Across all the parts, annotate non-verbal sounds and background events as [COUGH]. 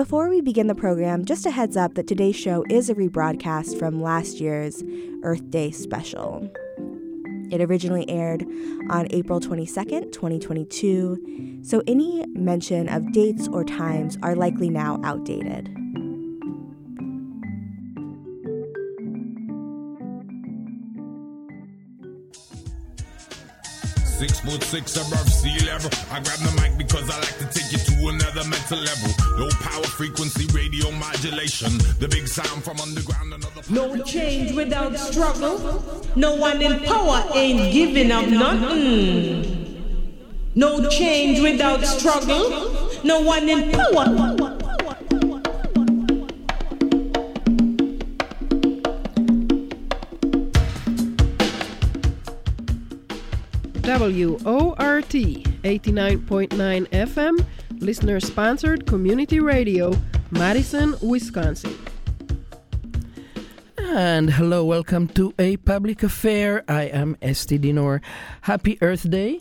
before we begin the program, just a heads up that today's show is a rebroadcast from last year's Earth Day special. It originally aired on April 22nd, 2022, so any mention of dates or times are likely now outdated. Six foot six above sea level. I grab the mic because I like to take you to another mental level. Low power frequency radio modulation. The big sound from underground. Another No change without struggle. No one in power ain't giving up nothing. No change without struggle. No one in power. WORT 89.9 FM, listener sponsored community radio, Madison, Wisconsin. And hello, welcome to A Public Affair. I am Esty Dinur. Happy Earth Day.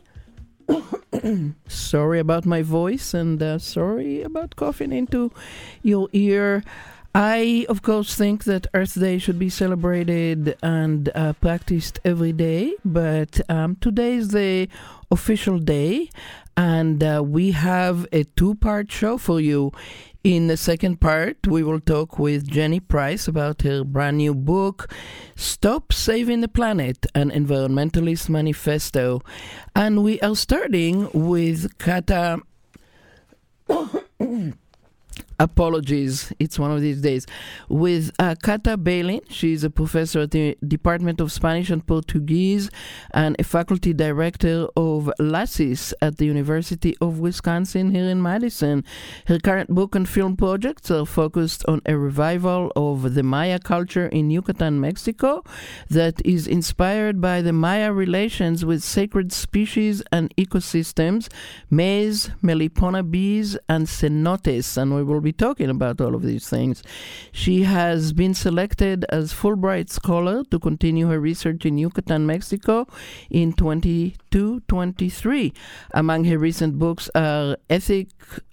[COUGHS] sorry about my voice and uh, sorry about coughing into your ear. I, of course, think that Earth Day should be celebrated and uh, practiced every day, but um, today is the official day, and uh, we have a two part show for you. In the second part, we will talk with Jenny Price about her brand new book, Stop Saving the Planet An Environmentalist Manifesto. And we are starting with Kata. Apologies. It's one of these days. With uh, Kata Beilin, she's a professor at the Department of Spanish and Portuguese and a faculty director of LACIS at the University of Wisconsin here in Madison. Her current book and film projects are focused on a revival of the Maya culture in Yucatan, Mexico, that is inspired by the Maya relations with sacred species and ecosystems, maize, melipona bees, and cenotes. And we will be talking about all of these things. She has been selected as Fulbright Scholar to continue her research in Yucatan, Mexico in 22 23. Among her recent books are Ethic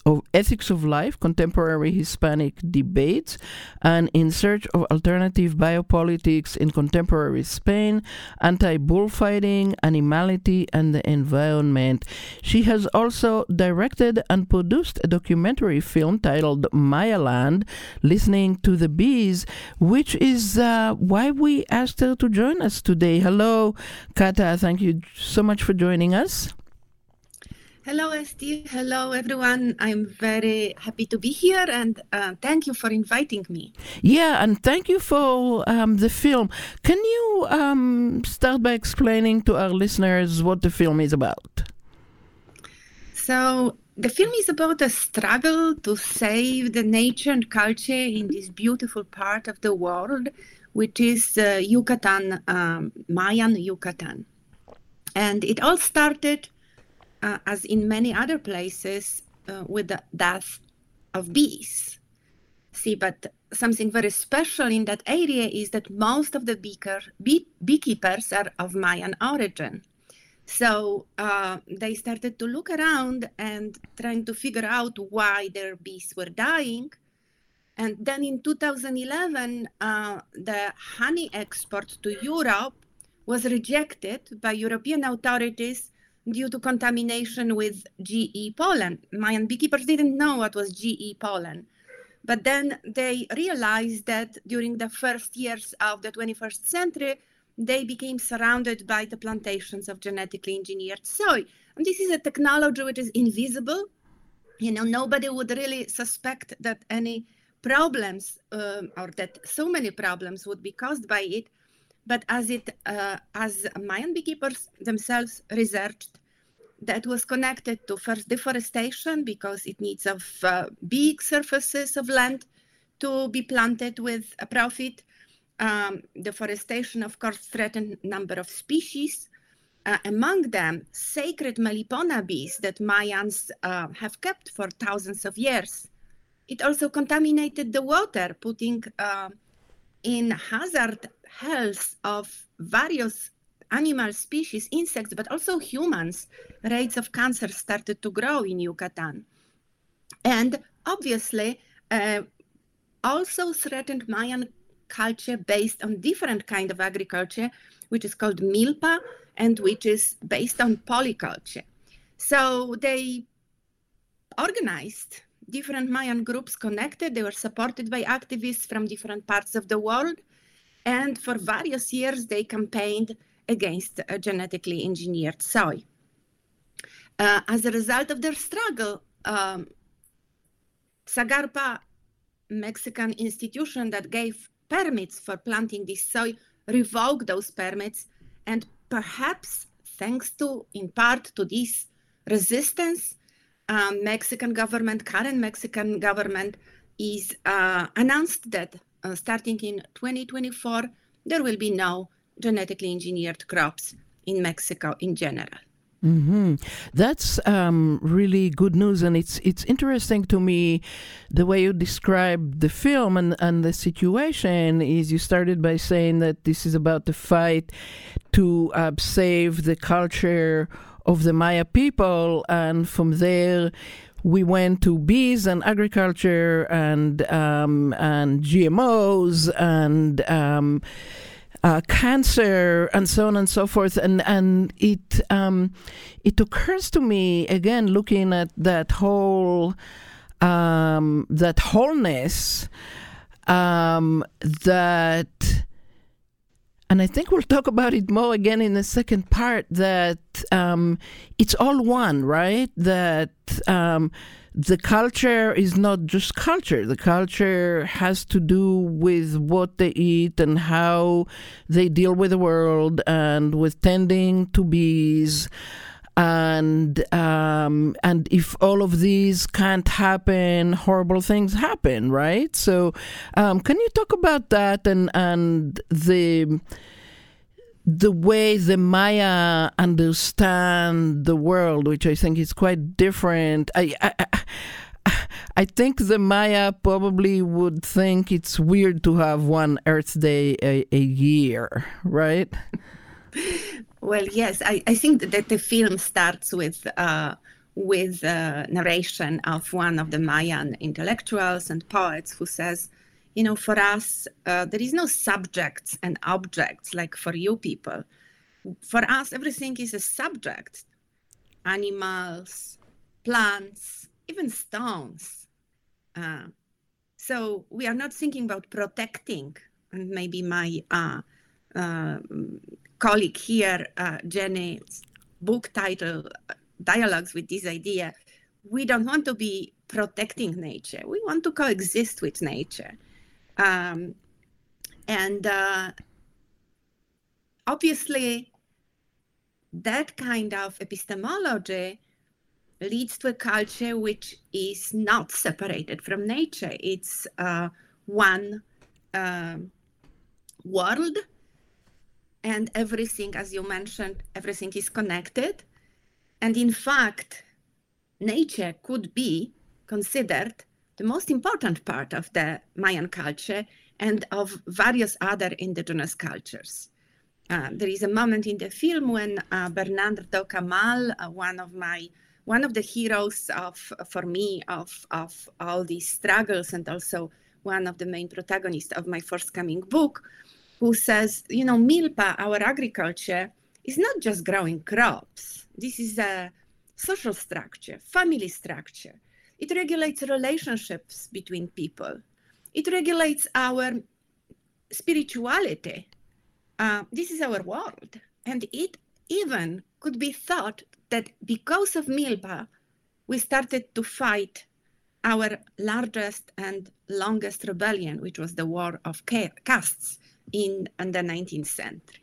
of Ethics of Life, Contemporary Hispanic Debates, and In Search of Alternative Biopolitics in Contemporary Spain, Anti Bullfighting, Animality, and the Environment. She has also directed and produced a documentary film titled Mayaland, Listening to the Bees, which is uh, why we asked her to join us today. Hello, Kata. Thank you so much for joining us. Hello, Esty. Hello, everyone. I'm very happy to be here and uh, thank you for inviting me. Yeah, and thank you for um, the film. Can you um, start by explaining to our listeners what the film is about? So, the film is about a struggle to save the nature and culture in this beautiful part of the world, which is uh, Yucatan, um, Mayan Yucatan. And it all started uh, as in many other places, uh, with the death of bees. See, but something very special in that area is that most of the beaker, bee, beekeepers are of Mayan origin. So uh, they started to look around and trying to figure out why their bees were dying. And then in 2011, uh, the honey export to Europe was rejected by European authorities due to contamination with GE pollen. Mayan beekeepers didn't know what was GE pollen. But then they realized that during the first years of the 21st century, they became surrounded by the plantations of genetically engineered soy. And this is a technology which is invisible. You know, nobody would really suspect that any problems um, or that so many problems would be caused by it. But as it, uh, as Mayan beekeepers themselves researched, that was connected to first deforestation because it needs of uh, big surfaces of land to be planted with a profit. Um, deforestation, of course, threatened number of species. Uh, among them, sacred Melipona bees that Mayans uh, have kept for thousands of years. It also contaminated the water, putting uh, in hazard health of various animal species, insects, but also humans. Rates of cancer started to grow in Yucatan. And obviously, uh, also threatened Mayan culture based on different kind of agriculture, which is called milpa and which is based on polyculture. So they organized different Mayan groups connected. They were supported by activists from different parts of the world. And for various years, they campaigned against genetically engineered soy. Uh, as a result of their struggle, um, SAGARPA, Mexican institution that gave permits for planting this soy, revoked those permits. And perhaps thanks to, in part, to this resistance, um, Mexican government, current Mexican government, is uh, announced that uh, starting in 2024, there will be no genetically engineered crops in Mexico in general. Mm-hmm. That's um, really good news, and it's it's interesting to me the way you describe the film and, and the situation. Is you started by saying that this is about the fight to uh, save the culture of the Maya people, and from there we went to bees and agriculture and um, and GMOs and um, uh, cancer and so on and so forth. And and it um, it occurs to me again, looking at that whole um, that wholeness um, that and I think we'll talk about it more again in the second part that um, it's all one, right? That um, the culture is not just culture. The culture has to do with what they eat and how they deal with the world and with tending to bees and um, and if all of these can't happen, horrible things happen, right? So, um, can you talk about that and and the the way the Maya understand the world, which I think is quite different. I, I, I think the Maya probably would think it's weird to have one Earth Day a, a year, right? [LAUGHS] Well, yes, I, I think that the film starts with uh, with narration of one of the Mayan intellectuals and poets who says, you know, for us, uh, there is no subjects and objects like for you people. For us, everything is a subject animals, plants, even stones. Uh, so we are not thinking about protecting, and maybe my uh, uh colleague here, uh, Jenny's book title, Dialogues with this idea, we don't want to be protecting nature. We want to coexist with nature. Um, and uh, obviously, that kind of epistemology leads to a culture which is not separated from nature. It's uh, one uh, world and everything, as you mentioned, everything is connected. And in fact, nature could be considered the most important part of the Mayan culture and of various other indigenous cultures. Uh, there is a moment in the film when uh, Bernardo Camal, uh, one of my one of the heroes of for me of of all these struggles and also one of the main protagonists of my forthcoming book, who says, you know, milpa, our agriculture, is not just growing crops. This is a social structure, family structure. It regulates relationships between people. It regulates our spirituality. Uh, this is our world. And it even could be thought that because of Milpa, we started to fight our largest and longest rebellion, which was the War of Castes in, in the 19th century.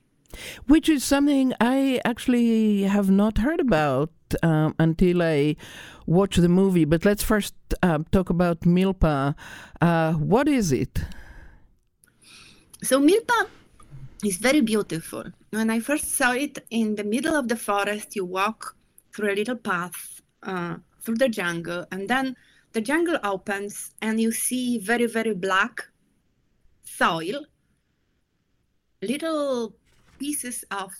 Which is something I actually have not heard about um, until I watched the movie. But let's first uh, talk about Milpa. Uh, what is it? So, Milpa is very beautiful. When I first saw it in the middle of the forest, you walk through a little path uh, through the jungle, and then the jungle opens, and you see very, very black soil little pieces of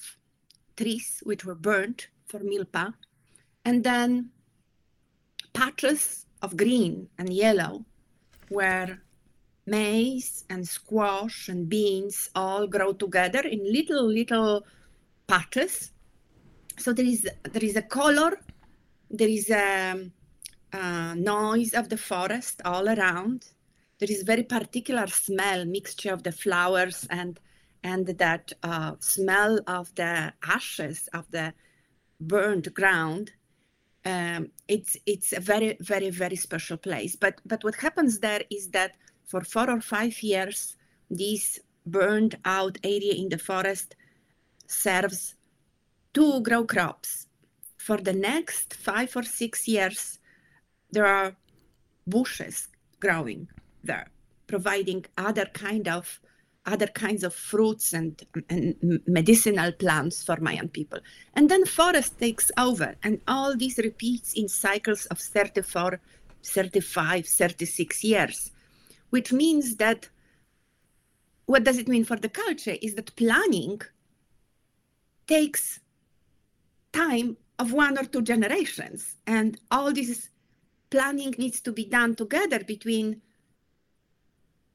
trees which were burnt for milpa, and then patches of green and yellow, where maize and squash and beans all grow together in little little patches. So there is there is a color, there is a, a noise of the forest all around. There is very particular smell, mixture of the flowers and and that uh, smell of the ashes of the burned ground. Um, it's it's a very very very special place. But but what happens there is that for four or five years, this burned out area in the forest serves to grow crops. For the next five or six years, there are bushes growing there, providing other kind of other kinds of fruits and, and medicinal plants for Mayan people. And then forest takes over, and all this repeats in cycles of 34, 35, 36 years which means that what does it mean for the culture is that planning takes time of one or two generations and all this planning needs to be done together between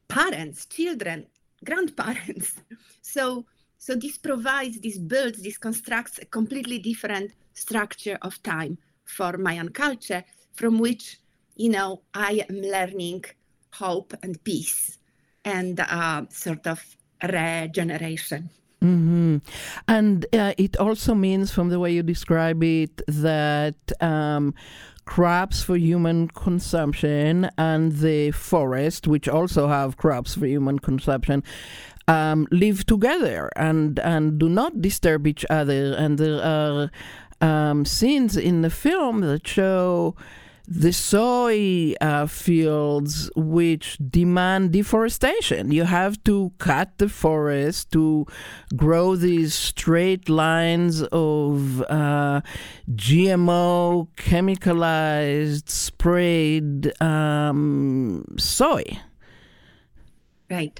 parents children grandparents [LAUGHS] so so this provides this builds this constructs a completely different structure of time for mayan culture from which you know i am learning hope and peace and uh, sort of regeneration. Mm-hmm. And uh, it also means, from the way you describe it, that um, crops for human consumption and the forest, which also have crops for human consumption, um, live together and and do not disturb each other. And there are um, scenes in the film that show the soy uh, fields which demand deforestation. You have to cut the forest to grow these straight lines of uh, GMO, chemicalized, sprayed um, soy. Right.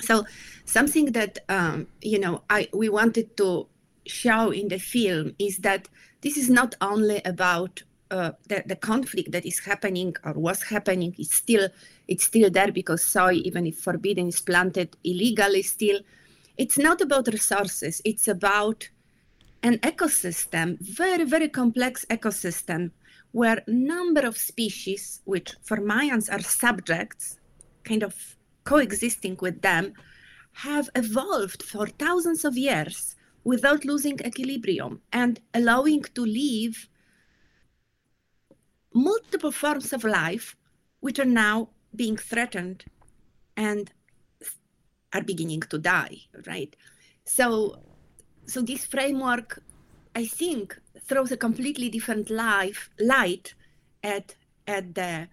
So something that um, you know I we wanted to show in the film is that this is not only about uh, the, the conflict that is happening or was happening is still it's still there because soy even if forbidden is planted illegally still. It's not about resources. It's about an ecosystem very very complex ecosystem where number of species which for mayans are subjects kind of coexisting with them have evolved for thousands of years without losing equilibrium and allowing to live multiple forms of life which are now being threatened and are beginning to die right? So so this framework i think throws a completely different life light at at the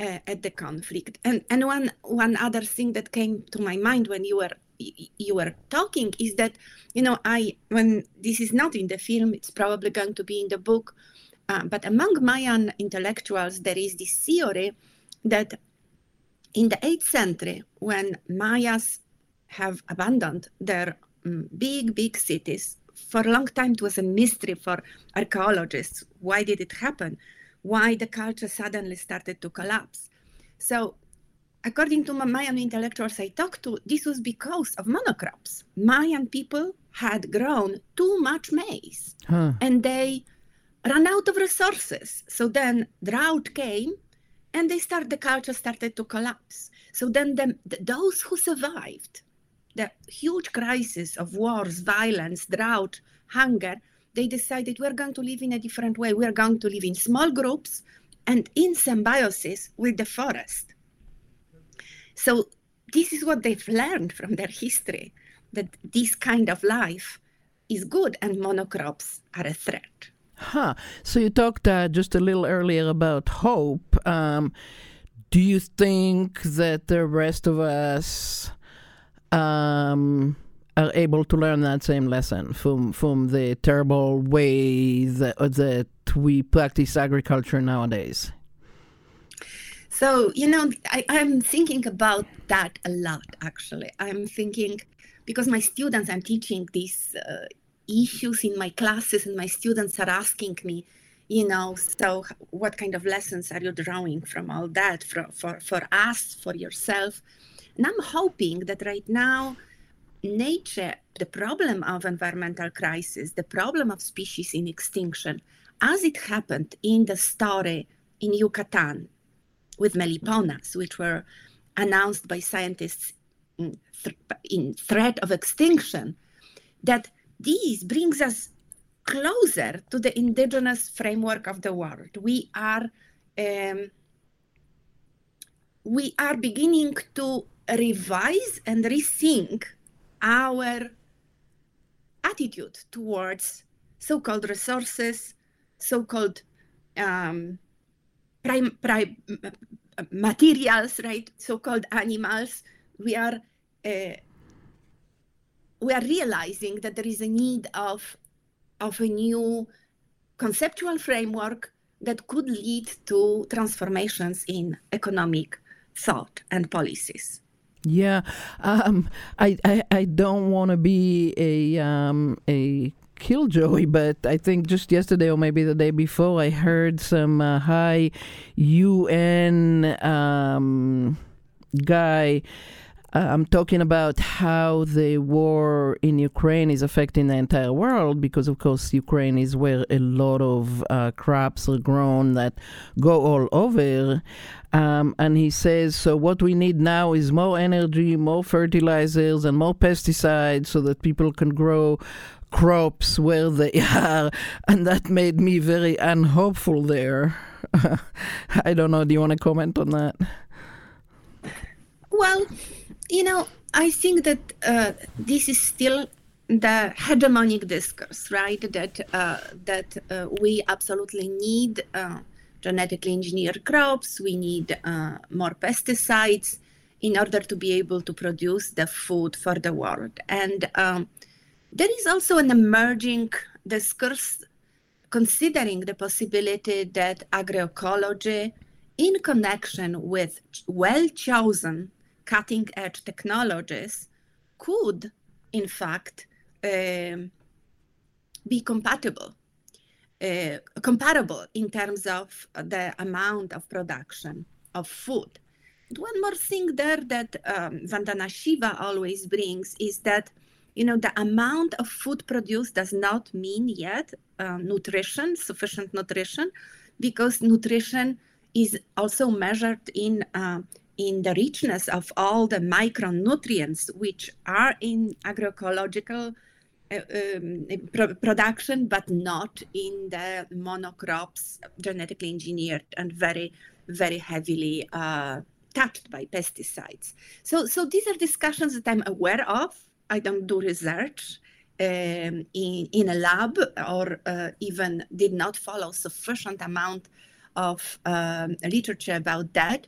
uh, at the conflict. And and one one other thing that came to my mind when you were you were talking is that you know i when this is not in the film it's probably going to be in the book uh, but among Mayan intellectuals, there is this theory that in the 8th century, when Mayas have abandoned their um, big, big cities, for a long time it was a mystery for archaeologists. Why did it happen? Why the culture suddenly started to collapse? So, according to Mayan intellectuals I talked to, this was because of monocrops. Mayan people had grown too much maize, huh. and they ran out of resources. So then drought came and they start the culture started to collapse. So then the, those who survived the huge crisis of wars, violence, drought, hunger, they decided we're going to live in a different way. We're going to live in small groups and in symbiosis with the forest. So this is what they've learned from their history that this kind of life is good and monocrops are a threat. Huh. So you talked uh, just a little earlier about hope. Um, do you think that the rest of us um, are able to learn that same lesson from from the terrible way that, that we practice agriculture nowadays? So you know, I, I'm thinking about that a lot. Actually, I'm thinking because my students, I'm teaching this uh, issues in my classes and my students are asking me you know so what kind of lessons are you drawing from all that for for, for us for yourself? And i'm hoping that right now nature the problem of environmental crisis the problem of species in extinction as it happened in the story in yucatan with meliponas which were announced by scientists in, th- in threat of extinction that these brings us closer to the indigenous framework of the world. We are um, we are beginning to revise and rethink our attitude towards so-called resources, so-called um, prime, prime, materials, right? So-called animals. We are uh, we are realizing that there is a need of of a new conceptual framework that could lead to transformations in economic thought and policies. Yeah, um, I, I, I don't want to be a um, a killjoy, but I think just yesterday or maybe the day before, I heard some uh, high UN um, guy I'm talking about how the war in Ukraine is affecting the entire world because, of course, Ukraine is where a lot of uh, crops are grown that go all over. Um, and he says, so what we need now is more energy, more fertilizers, and more pesticides so that people can grow crops where they [LAUGHS] are. And that made me very unhopeful there. [LAUGHS] I don't know. Do you want to comment on that? Well, you know, I think that uh, this is still the hegemonic discourse, right? That uh, that uh, we absolutely need uh, genetically engineered crops. We need uh, more pesticides in order to be able to produce the food for the world. And um, there is also an emerging discourse considering the possibility that agroecology, in connection with well chosen cutting edge technologies could, in fact, um, be compatible, uh, comparable in terms of the amount of production of food. One more thing there that um, Vandana Shiva always brings is that you know the amount of food produced does not mean yet uh, nutrition, sufficient nutrition, because nutrition is also measured in uh, in the richness of all the micronutrients which are in agroecological uh, um, pro- production, but not in the monocrops, genetically engineered and very, very heavily uh, touched by pesticides. So, so these are discussions that I'm aware of. I don't do research um, in, in a lab or uh, even did not follow sufficient amount of um, literature about that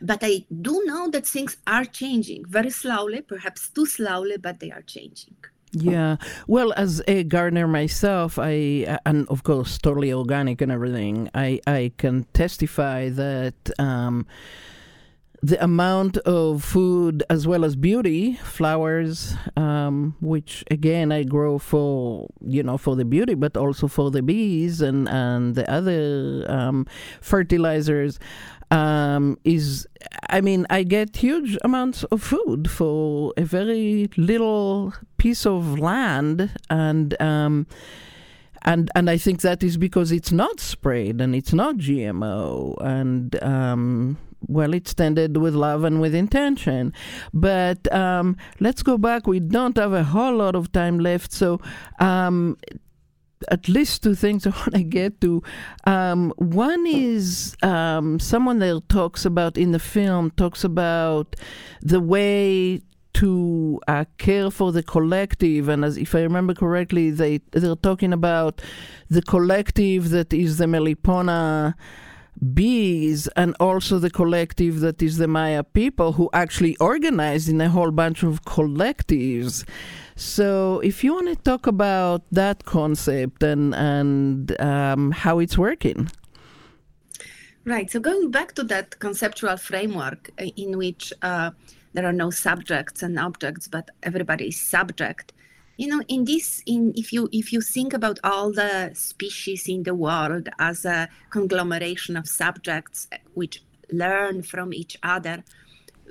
but I do know that things are changing very slowly, perhaps too slowly, but they are changing. Yeah. Well, as a gardener myself, I and of course totally organic and everything. I I can testify that um, the amount of food as well as beauty, flowers, um, which again I grow for you know for the beauty, but also for the bees and and the other um, fertilizers um, is I mean, I get huge amounts of food for a very little piece of land, and um, and and I think that is because it's not sprayed and it's not GMO, and um, well, it's tended with love and with intention. But um, let's go back. We don't have a whole lot of time left, so um, at least two things [LAUGHS] I want to get to. Um, one is um, someone that talks about in the film talks about the way to uh, care for the collective, and as if I remember correctly, they they're talking about the collective that is the Melipona bees and also the collective that is the Maya people who actually organized in a whole bunch of collectives. So, if you want to talk about that concept and and um, how it's working. Right. So, going back to that conceptual framework uh, in which uh, there are no subjects and objects, but everybody is subject. you know in this in if you if you think about all the species in the world as a conglomeration of subjects which learn from each other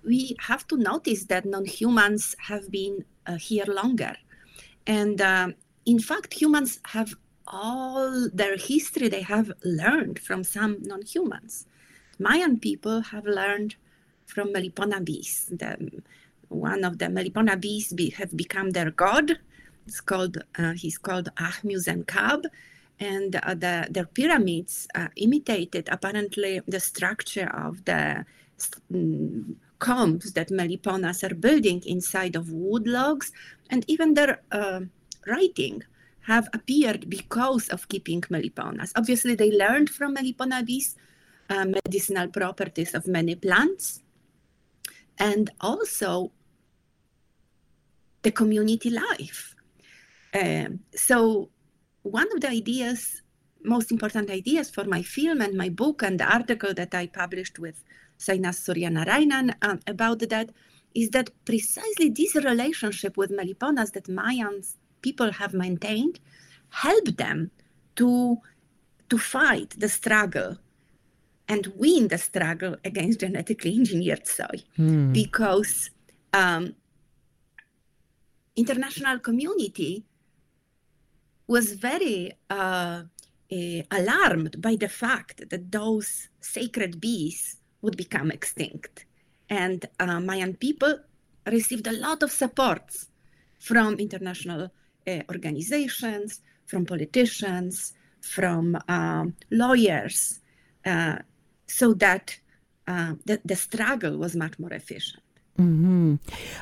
we have to notice that non-humans have been uh, here longer. And uh, in fact humans have all their history they have learned from some non-humans. Mayan people have learned from melipona bees. The, one of the melipona bees be, have become their god. It's called uh, he's called Ahmuz-en-Kab, and uh, the, their pyramids uh, imitated apparently the structure of the um, combs that Meliponas are building inside of wood logs, and even their uh, writing have appeared because of keeping Meliponas. Obviously, they learned from Melipona bees uh, medicinal properties of many plants, and also the community life um, so one of the ideas, most important ideas for my film and my book and the article that I published with Sainath Suryanarayanan um, about that is that precisely this relationship with Meliponas that Mayan people have maintained helped them to to fight the struggle and win the struggle against genetically engineered soy mm. because um, international community was very uh, uh, alarmed by the fact that those sacred bees would become extinct. And uh, Mayan people received a lot of supports from international uh, organizations, from politicians, from um, lawyers, uh, so that uh, the, the struggle was much more efficient. Mm-hmm.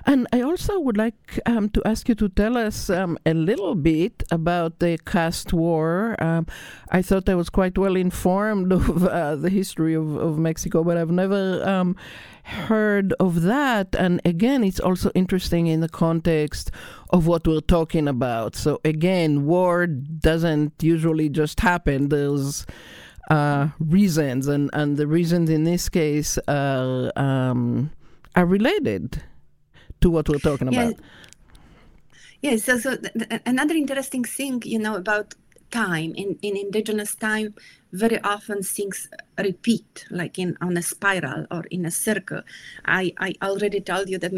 And I also would like um, to ask you to tell us um, a little bit about the caste war. Um, I thought I was quite well informed [LAUGHS] of uh, the history of, of Mexico, but I've never um, heard of that. And again, it's also interesting in the context of what we're talking about. So, again, war doesn't usually just happen, there's uh, reasons, and, and the reasons in this case are um, are related to what we're talking about. Yes. So, so th- th- another interesting thing, you know, about time in, in indigenous time, very often things repeat, like in on a spiral or in a circle. I, I already told you that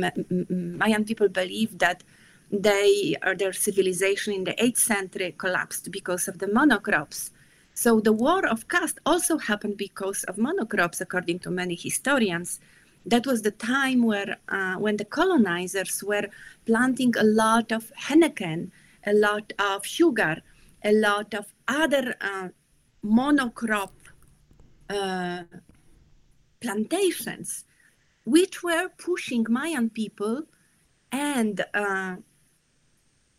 Mayan people believe that they or their civilization in the 8th century collapsed because of the monocrops. So the war of caste also happened because of monocrops, according to many historians that was the time where uh, when the colonizers were planting a lot of henequen, a lot of sugar, a lot of other uh, monocrop uh, plantations, which were pushing Mayan people and uh,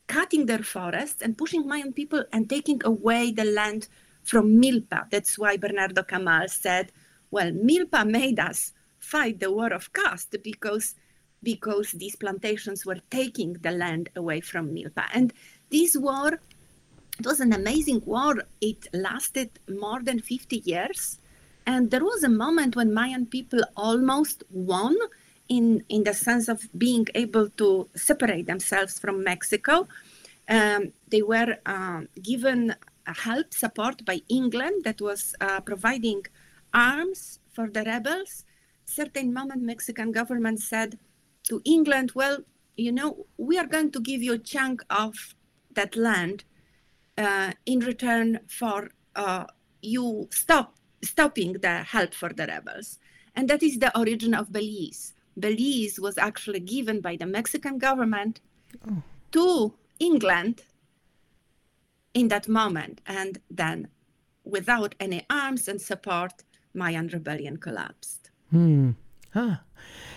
cutting their forests and pushing Mayan people and taking away the land from Milpa. That's why Bernardo Camal said, well, Milpa made us fight the war of caste because because these plantations were taking the land away from Milpa. And this war, it was an amazing war. It lasted more than 50 years. And there was a moment when Mayan people almost won in, in the sense of being able to separate themselves from Mexico. Um, they were uh, given help, support by England that was uh, providing arms for the rebels certain moment Mexican government said to England, well, you know, we are going to give you a chunk of that land uh, in return for uh, you stop stopping the help for the rebels. And that is the origin of Belize. Belize was actually given by the Mexican government oh. to England in that moment. And then, without any arms and support, Mayan rebellion collapsed. Hmm. Ah,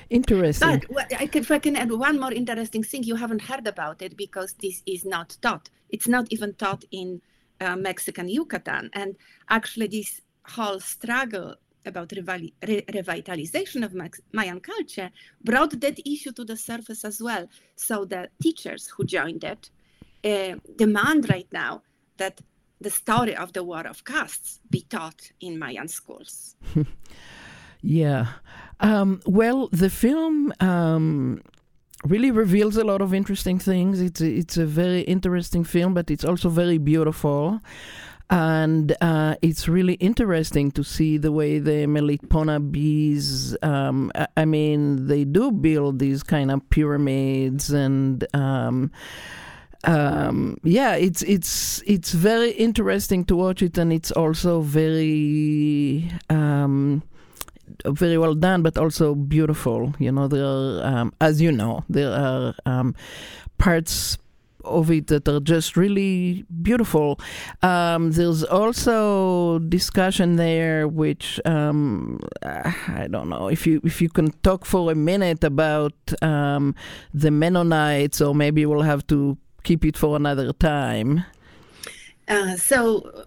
interesting. But I can, if I can add one more interesting thing, you haven't heard about it because this is not taught. It's not even taught in uh, Mexican Yucatan. And actually, this whole struggle about revi- re- revitalization of Max- Mayan culture brought that issue to the surface as well. So the teachers who joined it uh, demand right now that the story of the war of castes be taught in Mayan schools. [LAUGHS] Yeah. Um, well, the film um, really reveals a lot of interesting things. It's a, it's a very interesting film, but it's also very beautiful. And uh, it's really interesting to see the way the Melipona bees. Um, I mean, they do build these kind of pyramids, and um, um, yeah, it's it's it's very interesting to watch it, and it's also very um, very well done, but also beautiful. You know, there are, um, as you know, there are um, parts of it that are just really beautiful. Um, there's also discussion there, which um, I don't know if you if you can talk for a minute about um, the Mennonites, or maybe we'll have to keep it for another time. Uh, so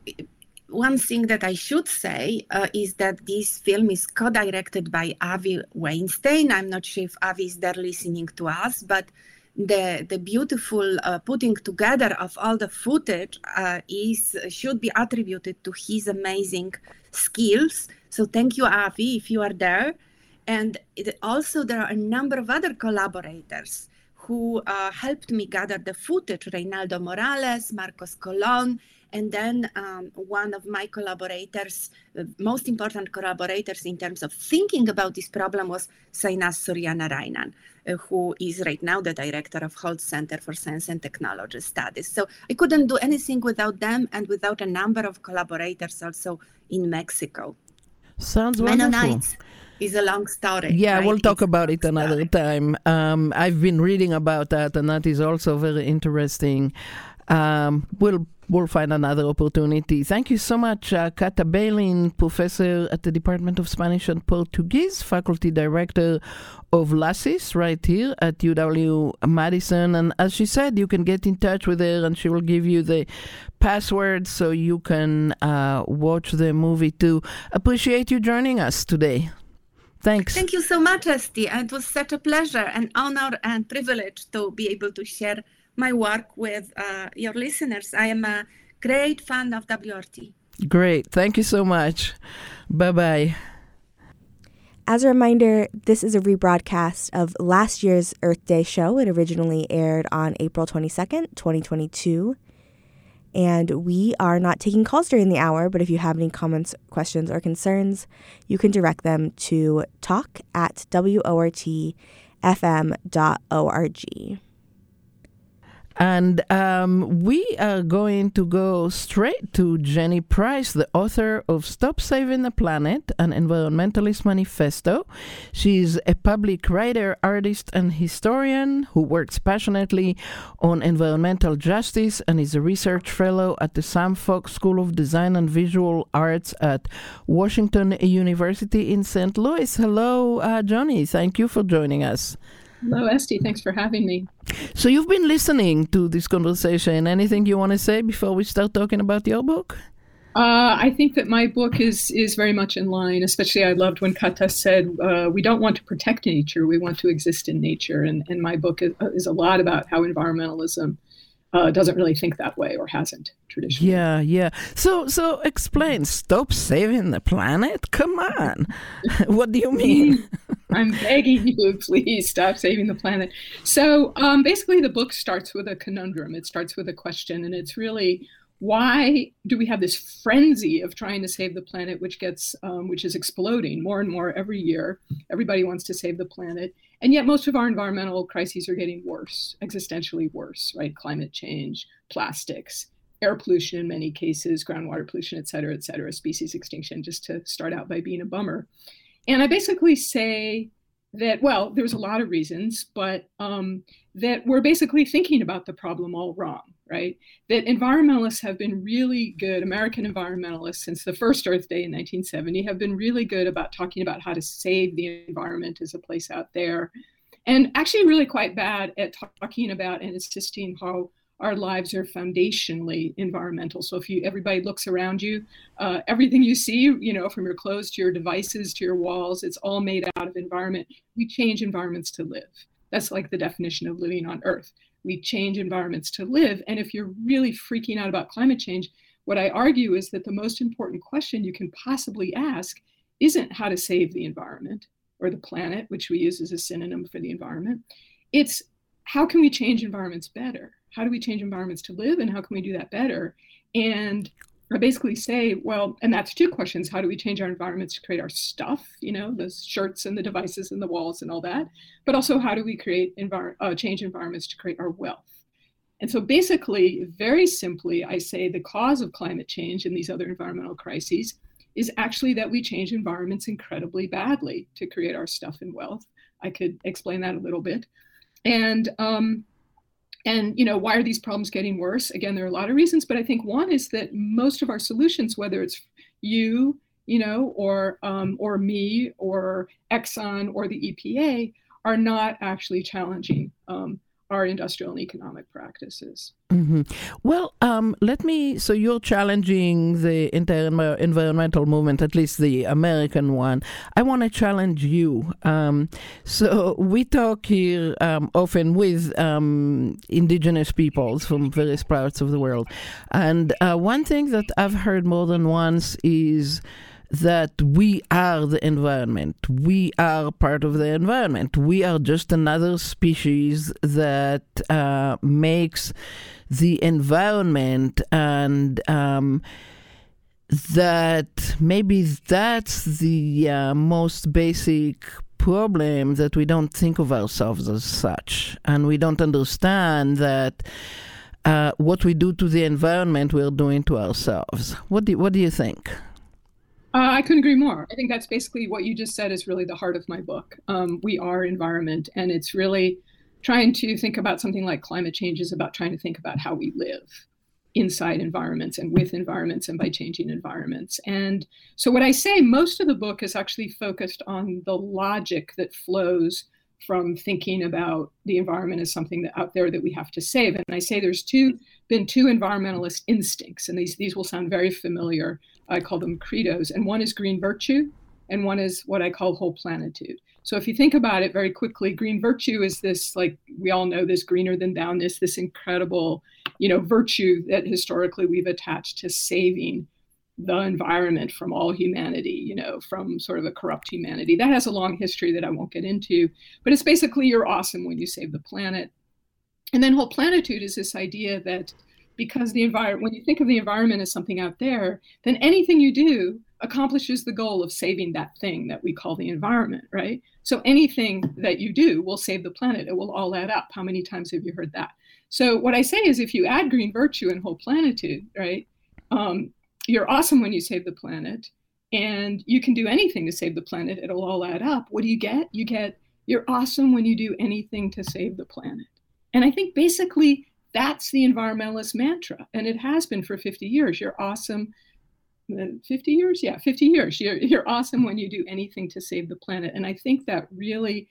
one thing that I should say uh, is that this film is co-directed by Avi Weinstein. I'm not sure if Avi is there listening to us, but the the beautiful uh, putting together of all the footage uh, is should be attributed to his amazing skills. So thank you, Avi, if you are there. And it, also there are a number of other collaborators who uh, helped me gather the footage: Reynaldo Morales, Marcos Colon, and then um, one of my collaborators, uh, most important collaborators in terms of thinking about this problem was Sainath Suryanarayanan, uh, who is right now the director of Holtz Center for Science and Technology Studies. So I couldn't do anything without them and without a number of collaborators also in Mexico. Sounds wonderful. Mennonites is a long story. Yeah, right? we'll talk It's about it another story. time. Um, I've been reading about that, and that is also very interesting. Um, we'll we'll find another opportunity. Thank you so much, uh, Kata Beilin, professor at the Department of Spanish and Portuguese, faculty director of LACIS right here at UW Madison. And as she said, you can get in touch with her, and she will give you the password so you can uh, watch the movie too. Appreciate you joining us today. Thanks. Thank you so much, Esty. It was such a pleasure, an honor, and privilege to be able to share my work with uh, your listeners. I am a great fan of WRT. Great. Thank you so much. Bye bye. As a reminder, this is a rebroadcast of last year's Earth Day show. It originally aired on April 22nd, 2022. And we are not taking calls during the hour, but if you have any comments, questions, or concerns, you can direct them to talk at wortfm.org. And um, we are going to go straight to Jenny Price, the author of Stop Saving the Planet, an environmentalist manifesto. She's a public writer, artist, and historian who works passionately on environmental justice and is a research fellow at the Sam Fox School of Design and Visual Arts at Washington University in St. Louis. Hello, uh, Johnny. Thank you for joining us. Hello, Esty. Thanks for having me. So you've been listening to this conversation. Anything you want to say before we start talking about your book? Uh, I think that my book is is very much in line. Especially, I loved when Kata said, uh, "We don't want to protect nature; we want to exist in nature." And and my book is, is a lot about how environmentalism uh, doesn't really think that way or hasn't traditionally. Yeah, yeah. So so explain. Stop saving the planet. Come on. [LAUGHS] what do you mean? [LAUGHS] I'm begging you, please stop saving the planet. So um, basically, the book starts with a conundrum. It starts with a question, and it's really why do we have this frenzy of trying to save the planet, which gets um, which is exploding more and more every year? Everybody wants to save the planet, and yet most of our environmental crises are getting worse, existentially worse. Right? Climate change, plastics, air pollution in many cases, groundwater pollution, et cetera, et cetera, species extinction. Just to start out by being a bummer. And I basically say that, well, there's a lot of reasons, but um, that we're basically thinking about the problem all wrong, right? That environmentalists have been really good, American environmentalists since the first Earth Day in 1970 have been really good about talking about how to save the environment as a place out there. And actually, really quite bad at talking about and insisting how our lives are foundationally environmental. So if you everybody looks around you, uh, everything you see, you know, from your clothes to your devices to your walls, it's all made out of environment. We change environments to live. That's like the definition of living on Earth. We change environments to live. And if you're really freaking out about climate change, what I argue is that the most important question you can possibly ask isn't how to save the environment or the planet, which we use as a synonym for the environment. it's how can we change environments better? How do we change environments to live, and how can we do that better? And I basically say, well, and that's two questions. How do we change our environments to create our stuff, you know, the shirts and the devices and the walls and all that? But also, how do we create envir- uh, change environments to create our wealth? And so basically, very simply, I say the cause of climate change and these other environmental crises is actually that we change environments incredibly badly to create our stuff and wealth. I could explain that a little bit. And um, and you know why are these problems getting worse? Again there are a lot of reasons but i think one is that most of our solutions whether it's you you know or um, or me or exxon or the epa are not actually challenging um, our industrial and economic practices. Mm-hmm. Well, um, let me. So you're challenging the entire environmental movement, at least the American one. I want to challenge you. Um, so we talk here um, often with um, indigenous peoples from various parts of the world, and uh, one thing that I've heard more than once is that we are the environment. We are part of the environment. We are just another species that uh, makes the environment and um, that maybe that's the uh, most basic problem that we don't think of ourselves as such and we don't understand that uh, what we do to the environment we're doing to ourselves what do, what do you think uh, I couldn't agree more. I think that's basically what you just said is really the heart of my book. Um, we are environment, and it's really trying to think about something like climate change is about trying to think about how we live inside environments and with environments and by changing environments. And so, what I say, most of the book is actually focused on the logic that flows from thinking about the environment as something that out there that we have to save. And I say there's two been two environmentalist instincts, and these these will sound very familiar I call them credos, and one is green virtue, and one is what I call whole planitude. So if you think about it very quickly, green virtue is this like we all know this greener than downness, this incredible, you know, virtue that historically we've attached to saving the environment from all humanity, you know, from sort of a corrupt humanity. That has a long history that I won't get into, but it's basically you're awesome when you save the planet. And then whole planitude is this idea that because the environment when you think of the environment as something out there then anything you do accomplishes the goal of saving that thing that we call the environment right? So anything that you do will save the planet. It will all add up. How many times have you heard that? So what i say is if you add green virtue and whole planitude right um, you're awesome when you save the planet and you can do anything to save the planet. It'll all add up. What do you get? You get you're awesome when you do anything to save the planet. And i think basically that's the environmentalist mantra, and it has been for 50 years. You're awesome. Uh, 50 years? Yeah, 50 years. You're, you're awesome when you do anything to save the planet. And I think that really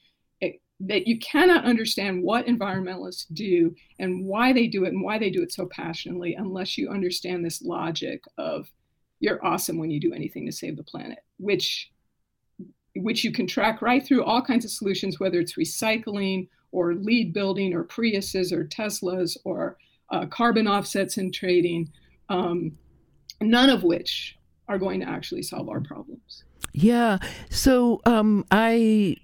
that you cannot understand what environmentalists do and why they do it and why they do it so passionately unless you understand this logic of you're awesome when you do anything to save the planet, which which you can track right through all kinds of solutions, whether it's recycling or LEED building or Priuses or Teslas or uh, carbon offsets in trading, um, none of which are going to actually solve our problems. Yeah. So um, I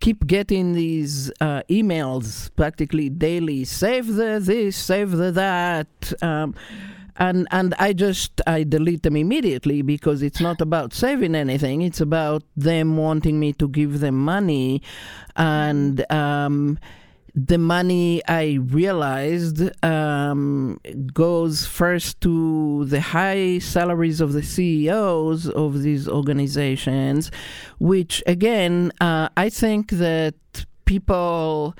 keep getting these uh, emails practically daily save the this, save the that. Um, and and I just I delete them immediately because it's not about saving anything. It's about them wanting me to give them money, and um, the money I realized um, goes first to the high salaries of the CEOs of these organizations, which again uh, I think that people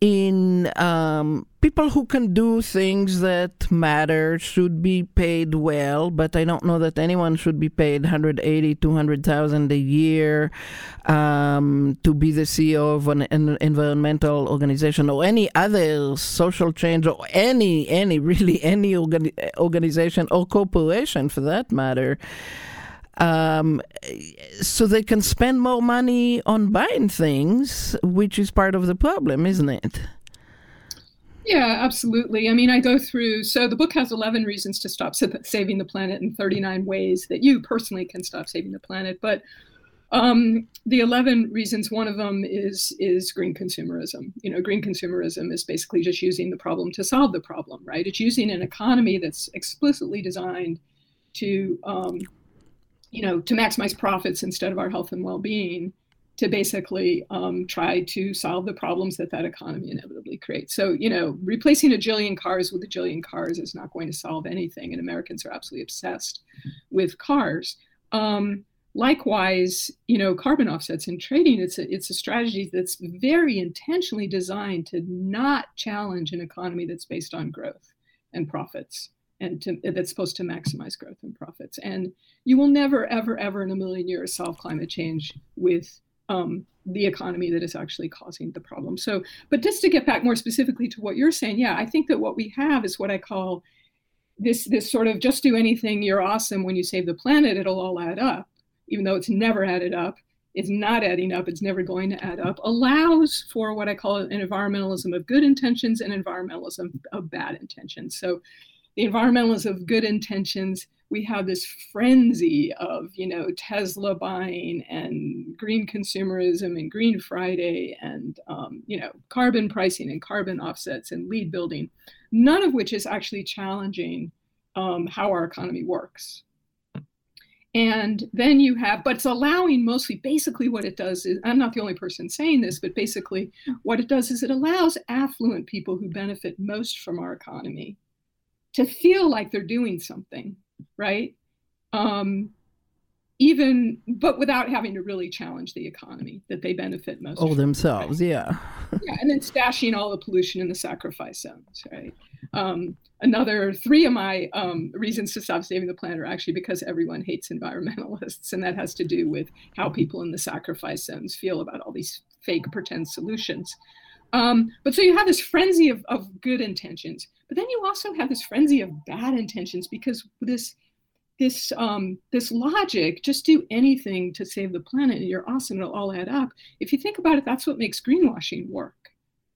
in um, people who can do things that matter should be paid well, but I don't know that anyone should be paid 180, 200,000 a year um, to be the CEO of an, an, environmental organization or any other social change or any, any, really any organi- organization or corporation for that matter um, so they can spend more money on buying things, which is part of the problem, isn't it? Yeah, absolutely. I mean, I go through, so the book has 11 reasons to stop saving the planet and 39 ways that you personally can stop saving the planet. But um, the 11 reasons, one of them is is green consumerism. You know, green consumerism is basically just using the problem to solve the problem, right? It's using an economy that's explicitly designed to, um, you know, to maximize profits instead of our health and well-being to basically um, try to solve the problems that that economy inevitably creates. So, you know, replacing a jillion cars with a jillion cars is not going to solve anything, and Americans are absolutely obsessed with cars. Um, likewise, you know, carbon offsets in trading, it's a, it's a strategy that's very intentionally designed to not challenge an economy that's based on growth and profits and to, that's supposed to maximize growth and profits. And you will never, ever, ever in a million years solve climate change with um, the economy that is actually causing the problem. So, but just to get back more specifically to what you're saying, yeah, I think that what we have is what I call this this sort of just do anything, you're awesome when you save the planet, it'll all add up, even though it's never added up. It's not adding up. It's never going to add up. Allows for what I call an environmentalism of good intentions and environmentalism of bad intentions. So, the environmentalism of good intentions we have this frenzy of you know Tesla buying and green consumerism and Green Friday and um, you know carbon pricing and carbon offsets and LEED building, none of which is actually challenging um, how our economy works. And then you have, but it's allowing mostly basically what it does is, I'm not the only person saying this, but basically what it does is it allows affluent people who benefit most from our economy to feel like they're doing something right? Um, even but without having to really challenge the economy that they benefit most. Oh, themselves, right? yeah. [LAUGHS] yeah, and then stashing all the pollution in the sacrifice zones, right? Um, another three of my um, reasons to stop saving the planet are actually because everyone hates environmentalists, and that has to do with how people in the sacrifice zones feel about all these fake pretend solutions. Um, but so you have this frenzy of, of good intentions, but then you also have this frenzy of bad intentions because this this um, this logic, just do anything to save the planet and you're awesome, it'll all add up. If you think about it, that's what makes greenwashing work,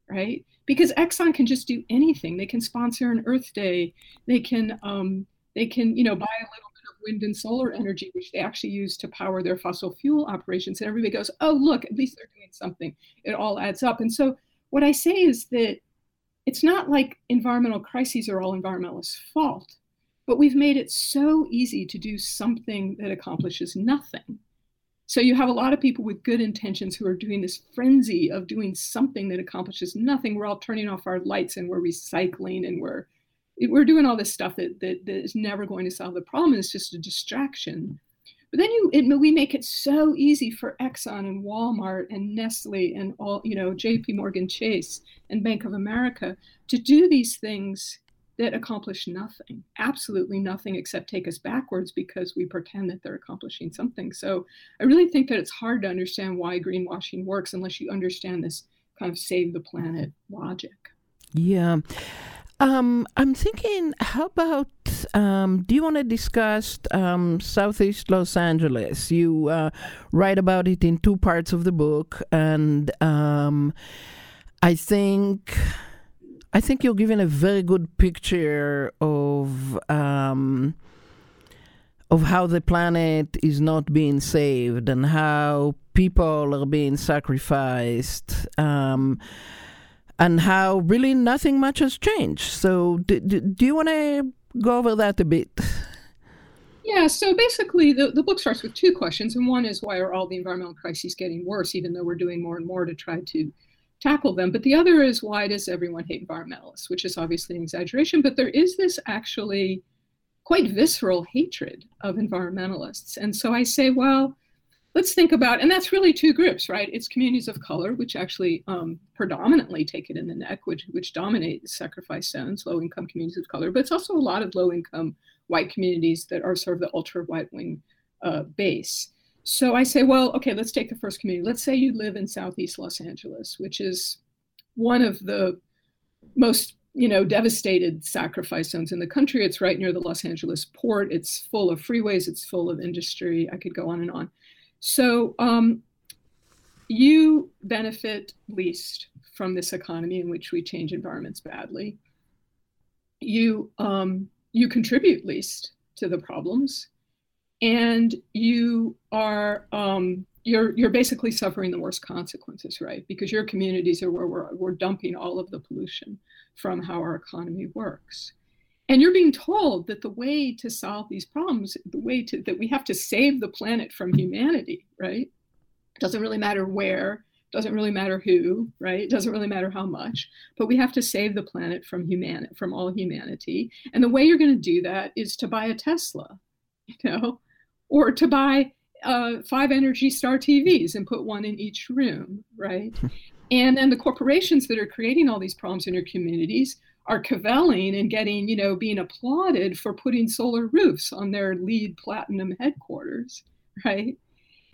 right? Because Exxon can just do anything. They can sponsor an Earth Day. They can um, they can you know buy a little bit of wind and solar energy, which they actually use to power their fossil fuel operations. And everybody goes, oh look, at least they're doing something. It all adds up. And so what I say is that it's not like environmental crises are all environmentalists' fault, but we've made it so easy to do something that accomplishes nothing. So you have a lot of people with good intentions who are doing this frenzy of doing something that accomplishes nothing. We're all turning off our lights and we're recycling and we're we're doing all this stuff that, that, that is never going to solve the problem. It's just a distraction. But then you, it, we make it so easy for Exxon and Walmart and Nestle and all, you know, J.P. Morgan Chase and Bank of America to do these things that accomplish nothing, absolutely nothing except take us backwards because we pretend that they're accomplishing something. So I really think that it's hard to understand why greenwashing works unless you understand this kind of save the planet logic. Yeah. Um, I'm thinking, how about um, do you want to discuss um, Southeast Los Angeles? You uh, write about it in two parts of the book, and um, I think I think you're giving a very good picture of um, of how the planet is not being saved and how people are being sacrificed. And how really nothing much has changed. So, do, do, do you want to go over that a bit? Yeah, so basically, the, the book starts with two questions. And one is why are all the environmental crises getting worse, even though we're doing more and more to try to tackle them? But the other is why does everyone hate environmentalists, which is obviously an exaggeration. But there is this actually quite visceral hatred of environmentalists. And so I say, well, let's think about, and that's really two groups, right? It's communities of color, which actually um, predominantly take it in the neck, which, which dominate sacrifice zones, low income communities of color, but it's also a lot of low income white communities that are sort of the ultra right wing uh, base. So I say, well, okay, let's take the first community. Let's say you live in Southeast Los Angeles, which is one of the most you know devastated sacrifice zones in the country it's right near the los angeles port it's full of freeways it's full of industry i could go on and on so um, you benefit least from this economy in which we change environments badly. You um, you contribute least to the problems, and you are um, you're you're basically suffering the worst consequences, right? Because your communities are where we're, we're dumping all of the pollution from how our economy works. And you're being told that the way to solve these problems, the way to that we have to save the planet from humanity, right? Doesn't really matter where, doesn't really matter who, right? Doesn't really matter how much, but we have to save the planet from human from all humanity. And the way you're going to do that is to buy a Tesla, you know, or to buy uh, five Energy Star TVs and put one in each room, right? [LAUGHS] and then the corporations that are creating all these problems in your communities are cavelling and getting, you know, being applauded for putting solar roofs on their LEED platinum headquarters, right?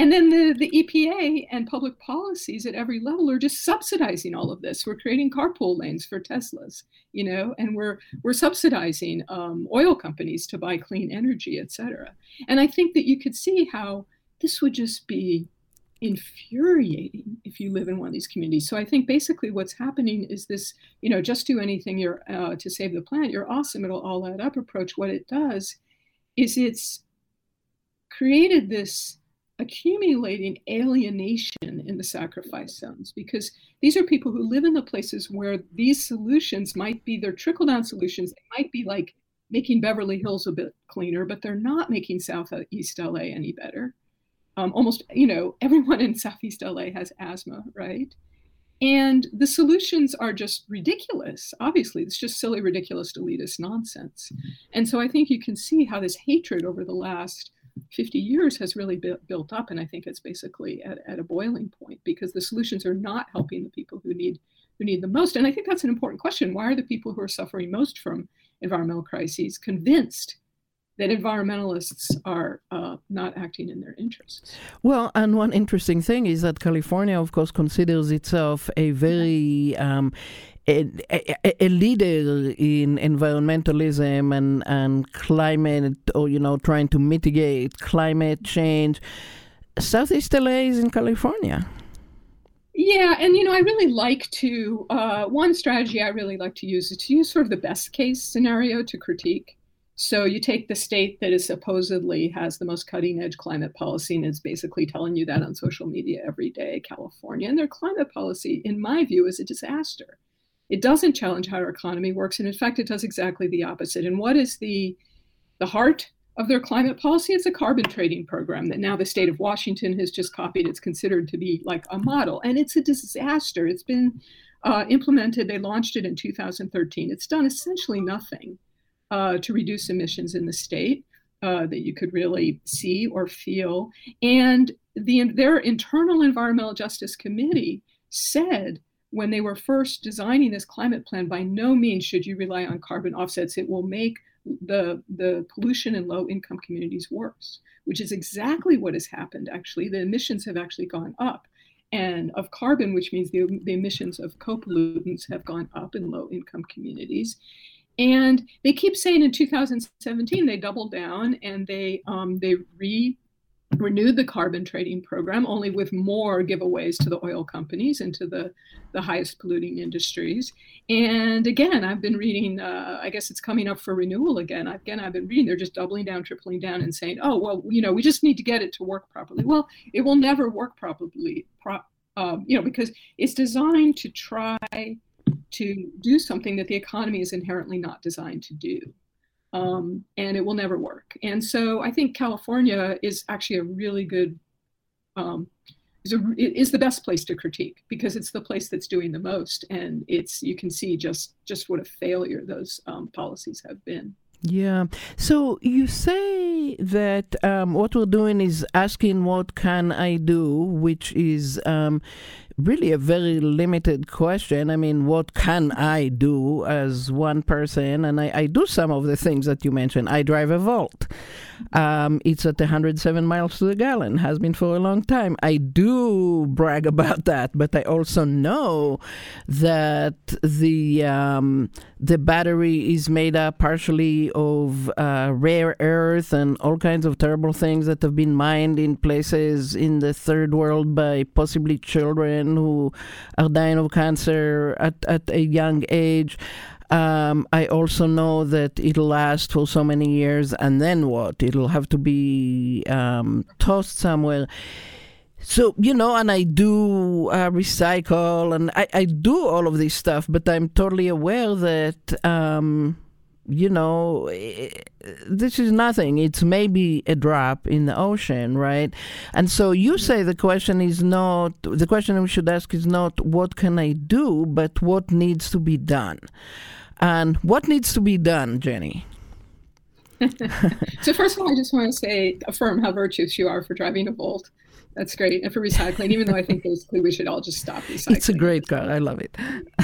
And then the, the EPA and public policies at every level are just subsidizing all of this. We're creating carpool lanes for Teslas, you know, and we're we're subsidizing um, oil companies to buy clean energy, et cetera. And I think that you could see how this would just be infuriating if you live in one of these communities. So I think basically what's happening is this, you know, just do anything you're uh, to save the planet. You're awesome. It'll all add up approach. What it does is it's created this accumulating alienation in the sacrifice zones because these are people who live in the places where these solutions might be their trickle down solutions. They might be like making Beverly Hills a bit cleaner, but they're not making Southeast LA any better. Um, almost, you know, [LAUGHS] everyone in Southeast LA has asthma, right? And the solutions are just ridiculous. Obviously, it's just silly, ridiculous, elitist nonsense. And so I think you can see how this hatred over the last 50 years has really built, built up. And I think it's basically at, at a boiling point because the solutions are not helping the people who need who need the most. And I think that's an important question. Why are the people who are suffering most from environmental crises convinced that environmentalists are uh, not acting in their interests. Well, and one interesting thing is that California, of course, considers itself a very um, a, a, a, leader in environmentalism and, and climate, or you know, trying to mitigate climate change. Southeast LA is in California. Yeah, and you know, I really like to uh, one strategy I really like to use is to use sort of the best case scenario to critique. So you take the state that is supposedly has the most cutting edge climate policy and is basically telling you that on social media every day, California, and their climate policy, in my view, is a disaster. It doesn't challenge how our economy works, and in fact, it does exactly the opposite. And what is the the heart of their climate policy? It's a carbon trading program that now the state of Washington has just copied. It's considered to be like a model, and it's a disaster. It's been uh, implemented. They launched it in 2013. It's done essentially nothing uh, to reduce emissions in the state uh, that you could really see or feel. And the, their internal environmental justice committee said when they were first designing this climate plan, by no means should you rely on carbon offsets. It will make the, the pollution in low income communities worse, which is exactly what has happened actually. The emissions have actually gone up. And of carbon, which means the, the emissions of co pollutants have gone up in low income communities. And they keep saying in 2017 they doubled down and they um, they re renewed the carbon trading program, only with more giveaways to the oil companies and to the, the highest polluting industries. And again, I've been reading, uh, I guess it's coming up for renewal again. Again, I've been reading, they're just doubling down, tripling down, and saying, oh, well, you know, we just need to get it to work properly. Well, it will never work properly, pro- uh, you know, because it's designed to try to do something that the economy is inherently not designed to do. Um, and it will never work. And so I think California is actually a really good, um, is, a, is the best place to critique because it's the place that's doing the most, and it's you can see just just what a failure those um, policies have been. Yeah. So you say that um, what we're doing is asking, "What can I do?" which is um, really a very limited question. I mean, what can I do as one person? And I, I do some of the things that you mentioned. I drive a Volt. Um, it's at 107 miles to the gallon, has been for a long time. I do brag [LAUGHS] about that, but I also know that the um, the battery is made up partially of uh, rare earth and all kinds of terrible things that have been mined in places in the third world by possibly children who are dying of cancer at, at a young age. Um, I also know that it'll last for so many years, and then what? It'll have to be um, tossed somewhere. so you know and i do uh, recycle and I, I do all of this stuff but i'm totally aware that um, you know this is nothing it's maybe a drop in the ocean right and so you say the question is not the question we should ask is not what can i do but what needs to be done and what needs to be done jenny [LAUGHS] so first of all i just want to say affirm how virtuous you are for driving a volt that's great. And for recycling, even though I think basically we should all just stop recycling. It's a great car. I love it. [LAUGHS]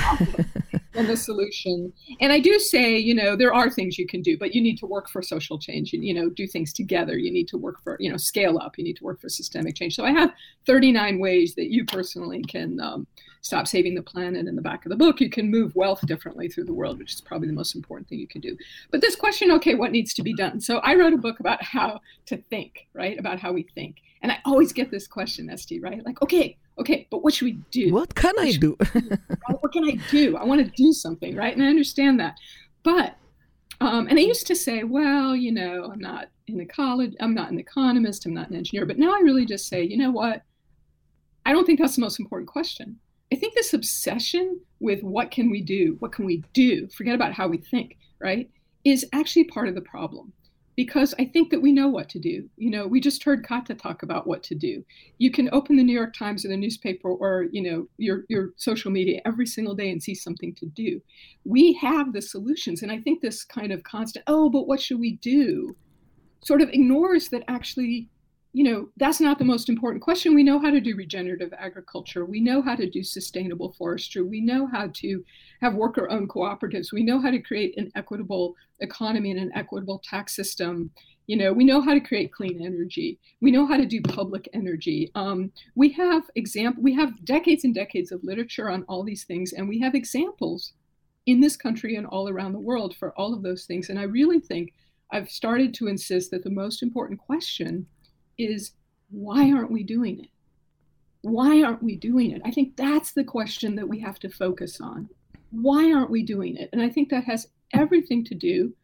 and the solution. And I do say, you know, there are things you can do, but you need to work for social change. You, you know, do things together. You need to work for, you know, scale up. You need to work for systemic change. So I have 39 ways that you personally can um, stop saving the planet in the back of the book. You can move wealth differently through the world, which is probably the most important thing you can do. But this question, okay, what needs to be done? So I wrote a book about how to think, right? About how we think. And I always get this question, Esty, right? Like, okay, okay, but what should we do? What can what I do? what can I do? I want to do something, right? And I understand that. But, um, and I used to say, well, you know, I'm not in a college, I'm not an economist, I'm not an engineer. But now I really just say, you know what? I don't think that's the most important question. I think this obsession with what can we do, what can we do, forget about how we think, right, is actually part of the problem because I think that we know what to do. You know, we just heard Kata talk about what to do. You can open the New York Times or the newspaper or, you know, your, your social media every single day and see something to do. We have the solutions. And I think this kind of constant, oh, but what should we do, sort of ignores that actually you know, that's not the most important question. We know how to do regenerative agriculture. We know how to do sustainable forestry. We know how to have worker owned cooperatives. We know how to create an equitable economy and an equitable tax system. You know, we know how to create clean energy. We know how to do public energy. Um, we have example. We have decades and decades of literature on all these things, and we have examples in this country and all around the world for all of those things. And I really think I've started to insist that the most important question is why aren't we doing it? Why aren't we doing it? I think that's the question that we have to focus on. Why aren't we doing it? And I think that has everything to do,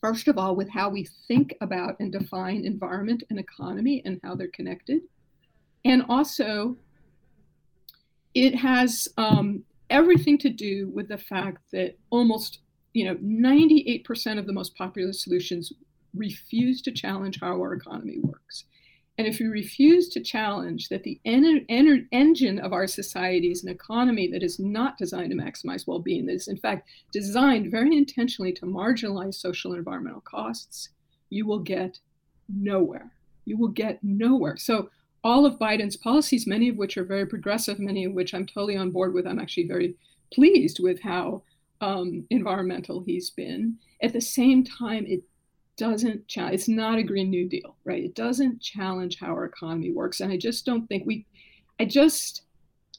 first of all, with how we think about and define environment and economy and how they're connected. And also, it has um, everything to do with the fact that almost you know 98% of the most popular solutions refuse to challenge how our economy works. And if we refuse to challenge that the en- en- engine of our society is an economy that is not designed to maximize well being, that is, in fact, designed very intentionally to marginalize social and environmental costs, you will get nowhere. You will get nowhere. So, all of Biden's policies, many of which are very progressive, many of which I'm totally on board with, I'm actually very pleased with how um, environmental he's been. At the same time, it doesn't challenge it's not a green new deal right? It doesn't challenge how our economy works and i just don't think we i just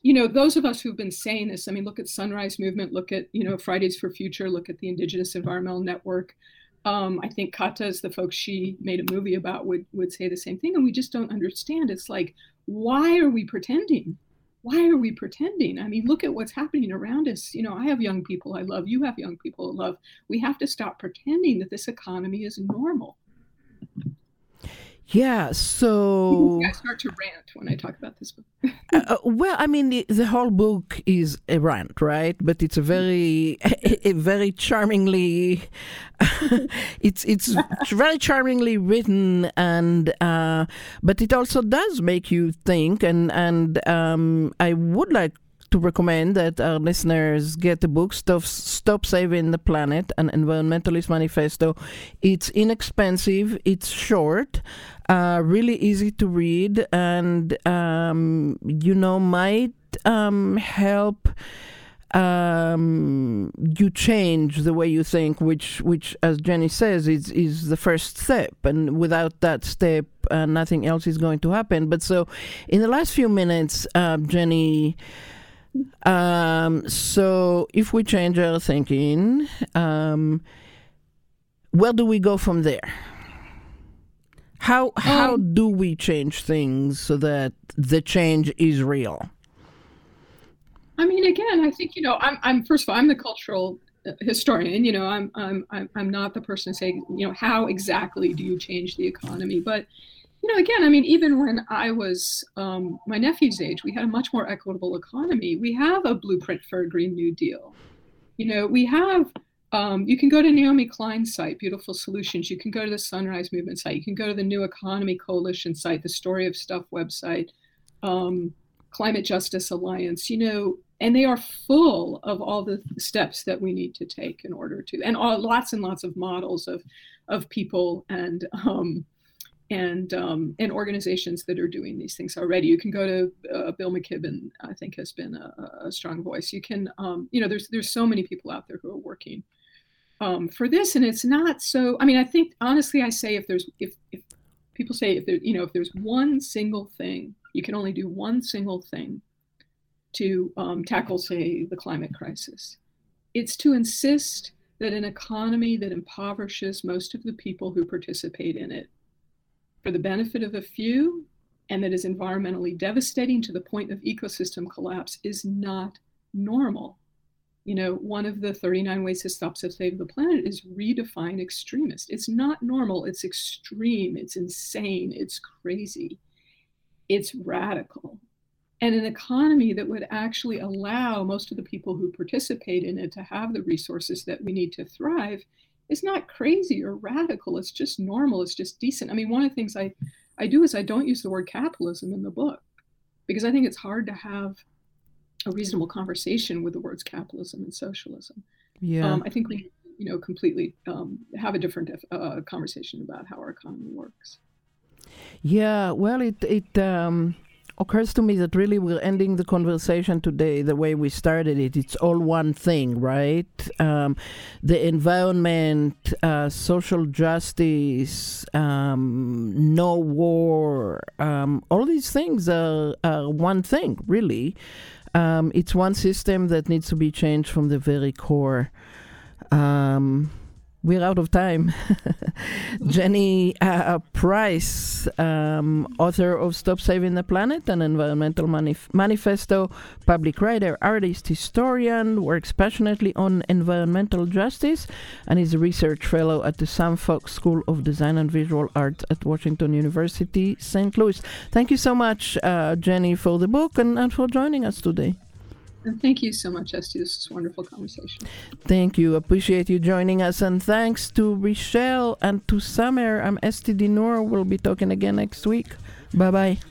you know those of us who've been saying this i mean look at sunrise movement look at you know fridays for future look at the indigenous environmental network. Um, i think kata's the folks she made a movie about would would say the same thing and we just don't understand. It's like why are we pretending why are we pretending? I mean, look at what's happening around us. You know, I have young people I love, you have young people I love. We have to stop pretending that this economy is normal. Yeah, so I start to rant when I talk about this book. [LAUGHS] uh, uh, well, I mean, the, the, whole book is a rant, right? But it's a very, a, [LAUGHS] a very charmingly, [LAUGHS] it's it's very charmingly written, and uh, but it also does make you think, and and um, I would like to recommend that our listeners get the book Stop, Stop Saving the Planet, an Environmentalist Manifesto. It's inexpensive, it's short, uh, really easy to read, and, um, you know, might um, help um, you change the way you think, which, which, as Jenny says, is is the first step, and without that step, uh, nothing else is going to happen. But so, in the last few minutes, uh, Jenny um, so if we change our thinking, um, where do we go from there? How how um, do we change things so that the change is real? I mean, again, I think you know, I'm I'm first of all, I'm the cultural uh, historian. You know, I'm I'm I'm I'm not the person to say you know how exactly do you change the economy, but you know, again, I mean, even when I was um, my nephew's age, we had a much more equitable economy. We have a blueprint for a Green New Deal. You know, we have. Um, you can go to Naomi Klein's site, Beautiful Solutions. You can go to the Sunrise Movement site. You can go to the New Economy Coalition site, the Story of Stuff website, um, Climate Justice Alliance. You know, and they are full of all the steps that we need to take in order to, and all, lots and lots of models of of people and um, and um, and organizations that are doing these things already. You can go to uh, Bill McKibben. I think has been a, a strong voice. You can, um, you know, there's there's so many people out there who are working um, for this, and it's not so. I mean, I think honestly, I say if there's if if people say if there you know if there's one single thing you can only do one single thing to um, tackle say the climate crisis, it's to insist that an economy that impoverishes most of the people who participate in it for the benefit of a few and that is environmentally devastating to the point of ecosystem collapse is not normal. You know, one of the 39 ways to stop to save the planet is redefine extremist. It's not normal, it's extreme, it's insane, it's crazy, it's radical. And an economy that would actually allow most of the people who participate in it to have the resources that we need to thrive it's not crazy or radical. It's just normal. It's just decent. I mean, one of the things I, I do is I don't use the word capitalism in the book because I think it's hard to have a reasonable conversation with the words capitalism and socialism. Yeah. Um, I think we, you know, completely um, have a different uh, conversation about how our economy works. Yeah. Well, it it. Um occurs to me that really we're ending the conversation today the way we started it. It's all one thing, right? Um, the environment, uh, social justice, um, no war, um, all these things are, are one thing, really. Um, it's one system that needs to be changed from the very core. Um, we're out of time. [LAUGHS] Jenny uh, Price, um, author of Stop Saving the Planet, an environmental manif- manifesto, public writer, artist, historian, works passionately on environmental justice, and is a research fellow at the Sam Fox School of Design and Visual Arts at Washington University, St. Louis. Thank you so much, uh, Jenny, for the book and, and for joining us today. And thank you so much, Esty. This is a wonderful conversation. Thank you. Appreciate you joining us. And thanks to Richelle and to Summer. I'm Esty Dinur. We'll be talking again next week. Bye bye.